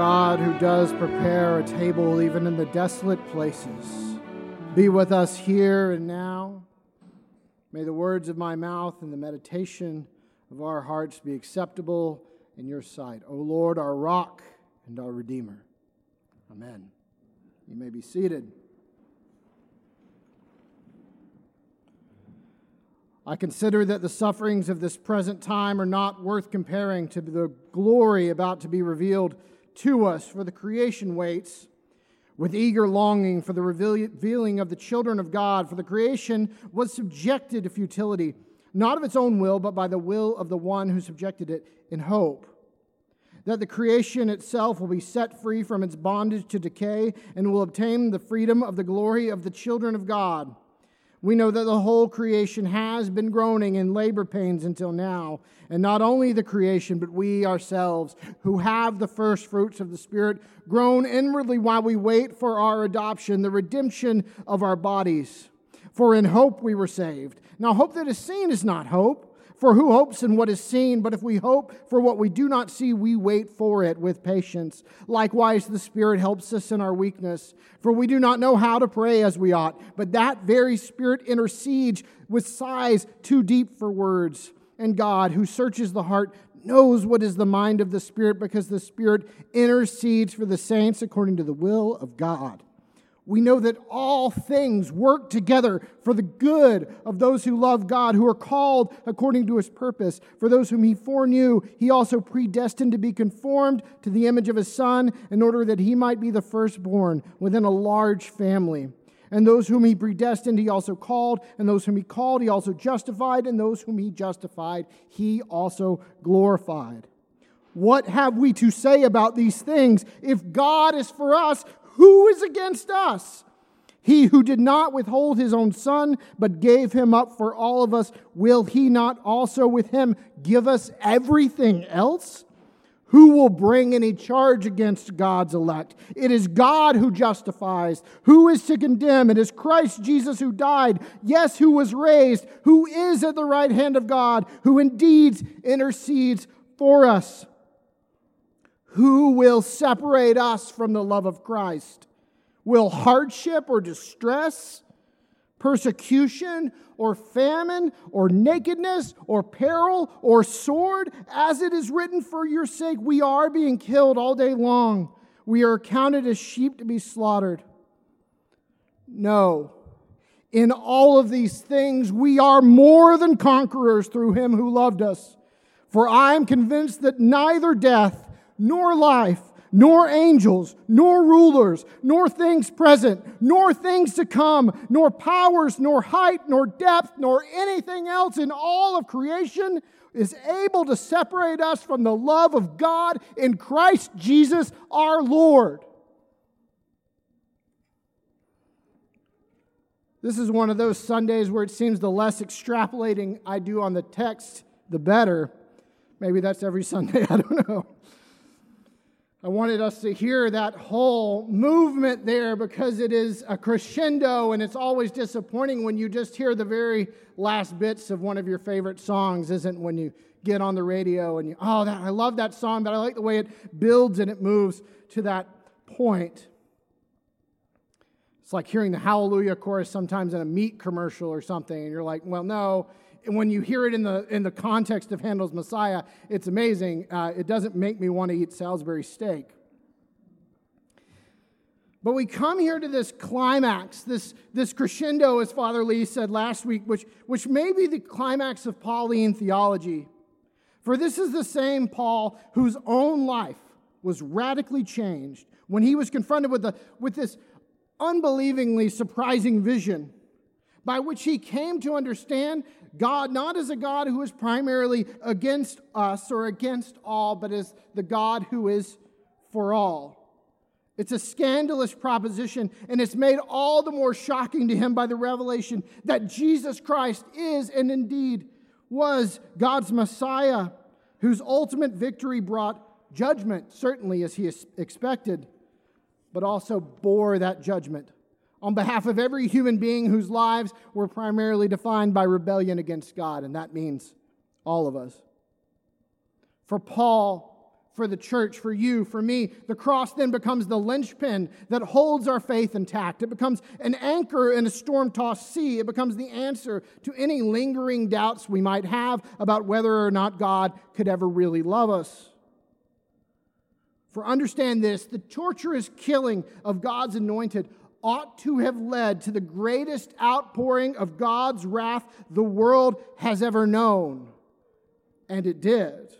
God who does prepare a table even in the desolate places, be with us here and now. May the words of my mouth and the meditation of our hearts be acceptable in your sight. O Lord, our rock and our redeemer. Amen. You may be seated. I consider that the sufferings of this present time are not worth comparing to the glory about to be revealed to us, for the creation waits with eager longing for the revealing of the children of God. For the creation was subjected to futility, not of its own will, but by the will of the one who subjected it in hope. That the creation itself will be set free from its bondage to decay and will obtain the freedom of the glory of the children of God. We know that the whole creation has been groaning in labor pains until now. And not only the creation, but we ourselves, who have the first fruits of the Spirit, groan inwardly while we wait for our adoption, the redemption of our bodies. For in hope we were saved. Now, hope that is seen is not hope. For who hopes in what is seen? But if we hope for what we do not see, we wait for it with patience. Likewise, the Spirit helps us in our weakness. For we do not know how to pray as we ought, but that very Spirit intercedes with sighs too deep for words. And God, who searches the heart, knows what is the mind of the Spirit, because the Spirit intercedes for the saints according to the will of God we know that all things work together for the good of those who love God, who are called according to his purpose. For those whom he foreknew, he also predestined to be conformed to the image of his Son, in order that he might be the firstborn within a large family. And those whom he predestined, he also called. And those whom he called, he also justified. And those whom he justified, he also glorified. What have we to say about these things? If God is for us, who is against us? He who did not withhold his own son, but gave him up for all of us, will he not also with him give us everything else? Who will bring any charge against God's elect? It is God who justifies. Who is to condemn? It is Christ Jesus who died, yes, who was raised, who is at the right hand of God, who indeed intercedes for us. Who will separate us from the love of Christ? Will hardship or distress, persecution or famine or nakedness or peril or sword? As it is written, for your sake we are being killed all day long. We are counted as sheep to be slaughtered. No. In all of these things, we are more than conquerors through him who loved us. For I am convinced that neither death, nor life, nor angels, nor rulers, nor things present, nor things to come, nor powers, nor height, nor depth, nor anything else in all of creation is able to separate us from the love of God in Christ Jesus our Lord. This is one of those Sundays where it seems the less extrapolating I do on the text, the better. Maybe that's every Sunday, I don't know. I wanted us to hear that whole movement there because it is a crescendo and it's always disappointing when you just hear the very last bits of one of your favorite songs, isn't when you get on the radio and you, oh, that, I love that song, but I like the way it builds and it moves to that point. It's like hearing the Hallelujah chorus sometimes in a meat commercial or something, and you're like, well, no, and when you hear it in the, in the context of Handel's Messiah, it's amazing. Uh, it doesn't make me want to eat Salisbury steak. But we come here to this climax, this, this crescendo, as Father Lee said last week, which, which may be the climax of Pauline theology. For this is the same Paul whose own life was radically changed when he was confronted with, the, with this unbelievingly surprising vision by which he came to understand God not as a God who is primarily against us or against all, but as the God who is for all. It's a scandalous proposition, and it's made all the more shocking to him by the revelation that Jesus Christ is and indeed was God's Messiah, whose ultimate victory brought judgment, certainly as he expected, but also bore that judgment on behalf of every human being whose lives were primarily defined by rebellion against God, and that means all of us. For Paul, for the church, for you, for me. The cross then becomes the linchpin that holds our faith intact. It becomes an anchor in a storm tossed sea. It becomes the answer to any lingering doubts we might have about whether or not God could ever really love us. For understand this the torturous killing of God's anointed ought to have led to the greatest outpouring of God's wrath the world has ever known. And it did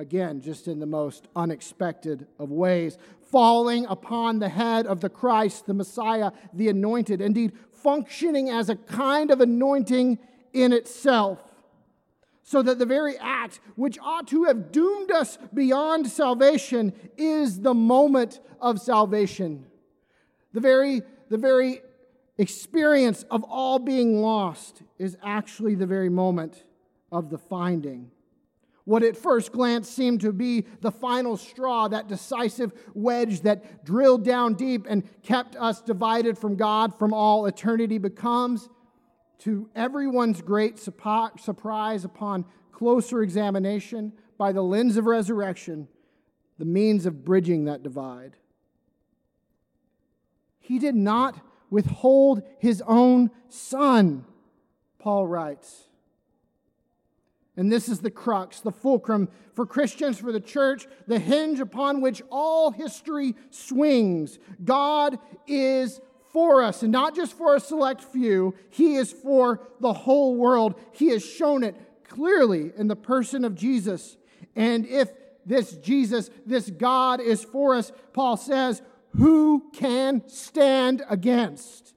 again, just in the most unexpected of ways, falling upon the head of the Christ, the Messiah, the anointed, indeed, functioning as a kind of anointing in itself. So that the very act which ought to have doomed us beyond salvation is the moment of salvation. The very, the very experience of all being lost is actually the very moment of the finding what at first glance seemed to be the final straw, that decisive wedge that drilled down deep and kept us divided from God from all eternity, becomes, to everyone's great surprise upon closer examination by the lens of resurrection, the means of bridging that divide. He did not withhold his own son, Paul writes. And this is the crux, the fulcrum for Christians, for the church, the hinge upon which all history swings. God is for us, and not just for a select few, He is for the whole world. He has shown it clearly in the person of Jesus. And if this Jesus, this God is for us, Paul says, who can stand against?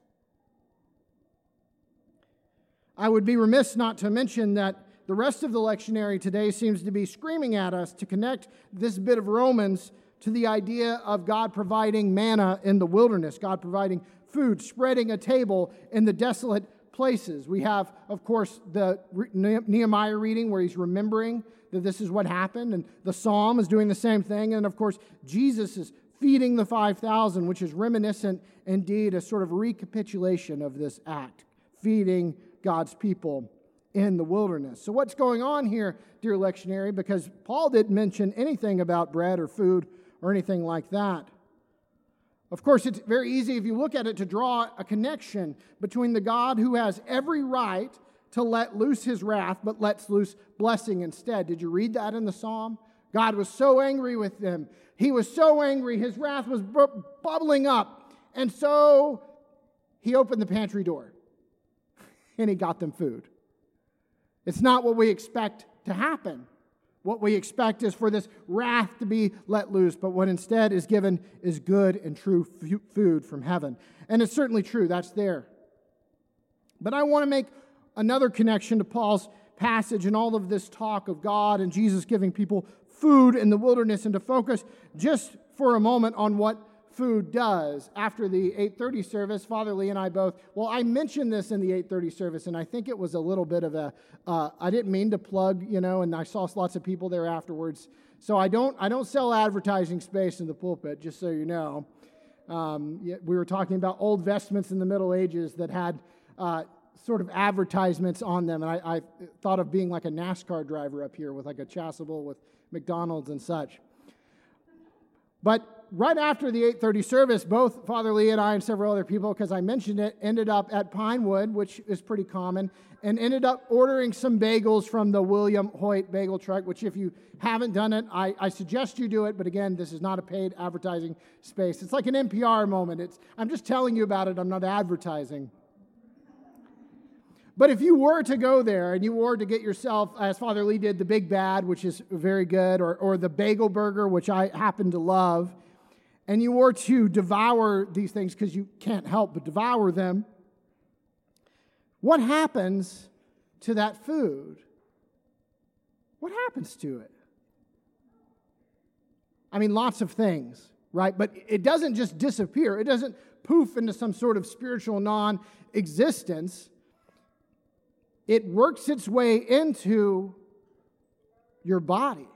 I would be remiss not to mention that the rest of the lectionary today seems to be screaming at us to connect this bit of Romans to the idea of God providing manna in the wilderness, God providing food, spreading a table in the desolate places. We have, of course, the Nehemiah reading where he's remembering that this is what happened, and the psalm is doing the same thing. And of course, Jesus is feeding the 5,000, which is reminiscent, indeed, a sort of recapitulation of this act, feeding God's people in the wilderness. So, what's going on here, dear lectionary? Because Paul didn't mention anything about bread or food or anything like that. Of course, it's very easy if you look at it to draw a connection between the God who has every right to let loose his wrath, but lets loose blessing instead. Did you read that in the psalm? God was so angry with them. He was so angry, his wrath was bu- bubbling up. And so he opened the pantry door and he got them food. It's not what we expect to happen. What we expect is for this wrath to be let loose, but what instead is given is good and true food from heaven. And it's certainly true, that's there. But I want to make another connection to Paul's passage and all of this talk of God and Jesus giving people food in the wilderness and to focus just for a moment on what food does after the 8:30 service father lee and i both well i mentioned this in the 8:30 service and i think it was a little bit of a. Uh, I didn't mean to plug you know and i saw lots of people there afterwards so i don't i don't sell advertising space in the pulpit just so you know um, we were talking about old vestments in the middle ages that had uh, sort of advertisements on them and I, I thought of being like a nascar driver up here with like a chasuble with mcdonald's and such but right after the 8:30 service, both Father Lee and I and several other people, because I mentioned it, ended up at Pinewood, which is pretty common, and ended up ordering some bagels from the William Hoyt Bagel Truck. Which, if you haven't done it, I, I suggest you do it. But again, this is not a paid advertising space. It's like an NPR moment. It's I'm just telling you about it. I'm not advertising. But if you were to go there and you were to get yourself, as Father Lee did, the Big Bad, which is very good, or, or the Bagel Burger, which I happen to love, and you were to devour these things because you can't help but devour them, what happens to that food? What happens to it? I mean, lots of things, right? But it doesn't just disappear, it doesn't poof into some sort of spiritual non existence. It works its way into your body.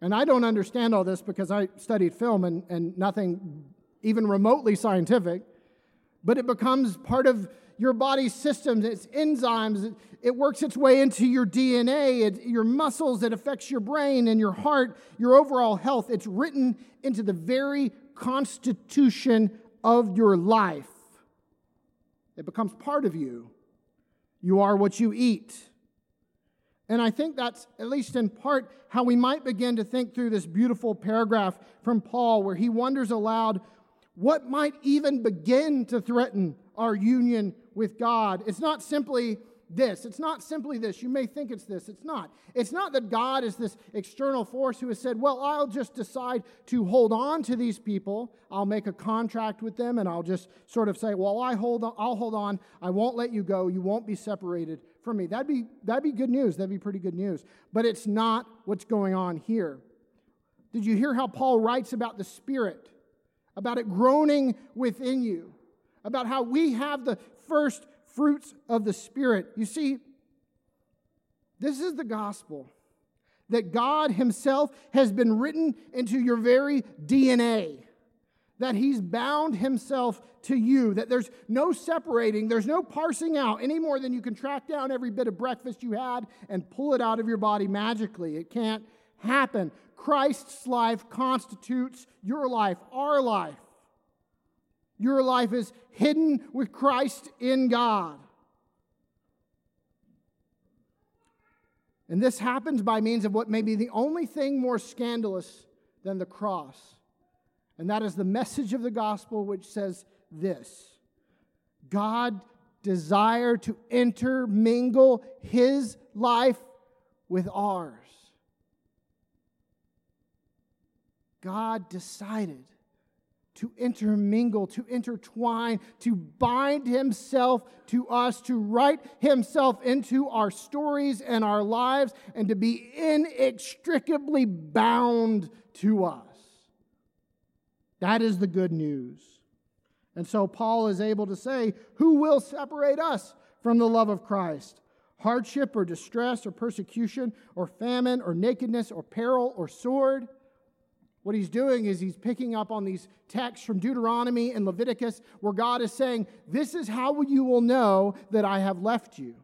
And I don't understand all this because I studied film and, and nothing even remotely scientific, but it becomes part of your body's systems, its enzymes. It works its way into your DNA, it, your muscles, it affects your brain and your heart, your overall health. It's written into the very constitution of your life. It becomes part of you. You are what you eat. And I think that's, at least in part, how we might begin to think through this beautiful paragraph from Paul, where he wonders aloud what might even begin to threaten our union with God. It's not simply this. It's not simply this. You may think it's this. It's not. It's not that God is this external force who has said, Well, I'll just decide to hold on to these people. I'll make a contract with them and I'll just sort of say, Well, I hold on, I'll hold on. I won't let you go. You won't be separated from me. That'd be, that'd be good news. That'd be pretty good news. But it's not what's going on here. Did you hear how Paul writes about the Spirit, about it groaning within you, about how we have the first fruits of the Spirit. You see, this is the gospel that God Himself has been written into your very DNA, that He's bound Himself to you, that there's no separating, there's no parsing out any more than you can track down every bit of breakfast you had and pull it out of your body magically. It can't happen. Christ's life constitutes your life, our life. Your life is hidden with Christ in God. And this happens by means of what may be the only thing more scandalous than the cross. And that is the message of the gospel, which says this God desired to intermingle his life with ours. God decided to intermingle, to intertwine, to bind himself to us, to write himself into our stories and our lives, and to be inextricably bound to us. That is the good news. And so Paul is able to say, Who will separate us from the love of Christ? Hardship or distress or persecution or famine or nakedness or peril or sword? What he's doing is he's picking up on these texts from Deuteronomy and Leviticus where God is saying, This is how you will know that I have left you.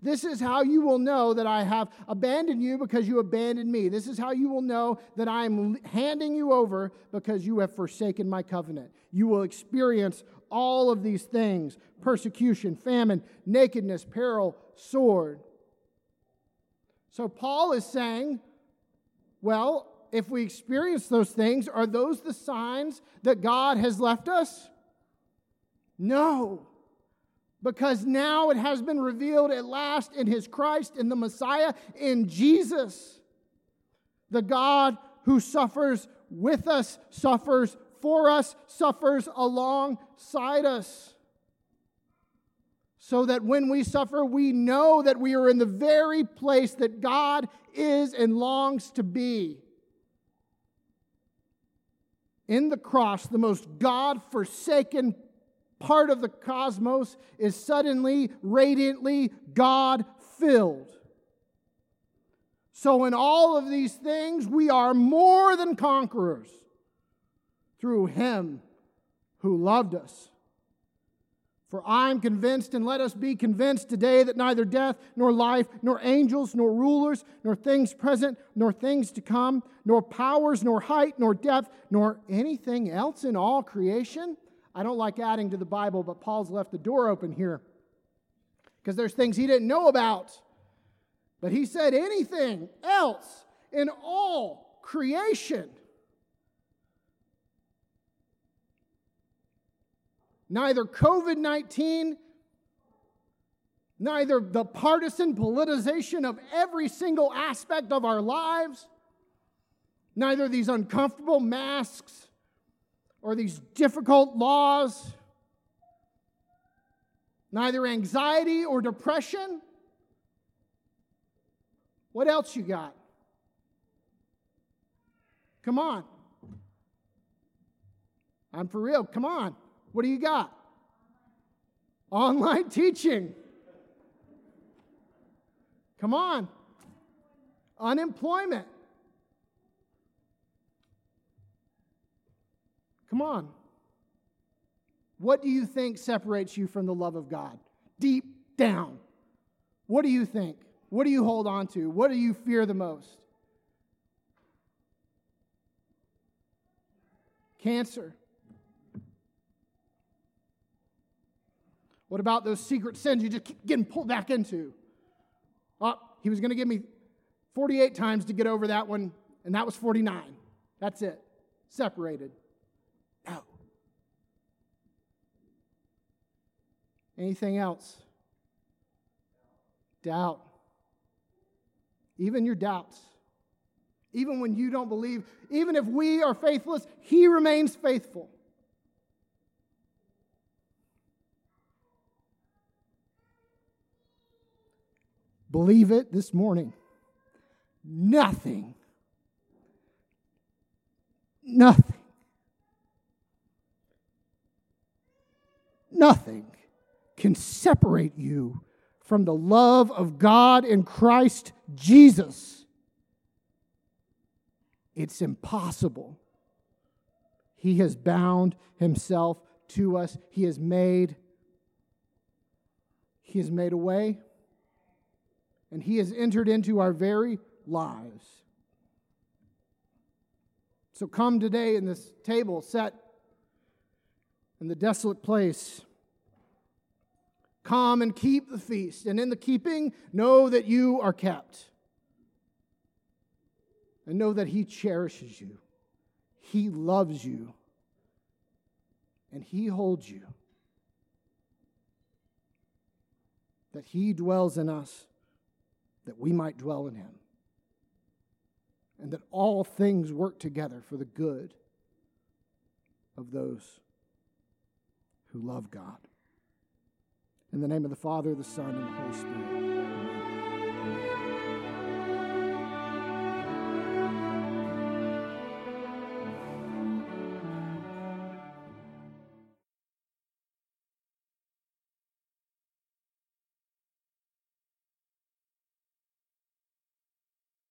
This is how you will know that I have abandoned you because you abandoned me. This is how you will know that I am handing you over because you have forsaken my covenant. You will experience all of these things persecution, famine, nakedness, peril, sword. So Paul is saying, well, if we experience those things, are those the signs that God has left us? No. Because now it has been revealed at last in His Christ, in the Messiah, in Jesus. The God who suffers with us, suffers for us, suffers alongside us. So that when we suffer, we know that we are in the very place that God is and longs to be in the cross, the most God forsaken part of the cosmos is suddenly, radiantly God filled. So, in all of these things, we are more than conquerors through Him who loved us. For I am convinced, and let us be convinced today, that neither death, nor life, nor angels, nor rulers, nor things present, nor things to come, nor powers, nor height, nor depth, nor anything else in all creation. I don't like adding to the Bible, but Paul's left the door open here because there's things he didn't know about. But he said anything else in all creation neither COVID 19, neither the partisan politicization of every single aspect of our lives, neither these uncomfortable masks or these difficult laws, neither anxiety or depression. What else you got? Come on. I'm for real. Come on. What do you got? Online teaching. Come on. Unemployment. Come on. What do you think separates you from the love of God? Deep down. What do you think? What do you hold on to? What do you fear the most? Cancer. What about those secret sins you just keep getting pulled back into? Oh, he was going to give me 48 times to get over that one, and that was 49. That's it. Separated. No. Anything else? Doubt. Even your doubts. Even when you don't believe, even if we are faithless, He remains faithful. Believe it this morning. Nothing, nothing, nothing can separate you from the love of God in Christ Jesus. It's impossible. He has bound himself to us. He has made he has made a way and he has entered into our very lives. So come today in this table set in the desolate place. Come and keep the feast, and in the keeping, know that you are kept. And know that He cherishes you, He loves you, and He holds you. That He dwells in us, that we might dwell in Him and that all things work together for the good of those who love God. In the name of the Father, the Son, and the Holy Spirit.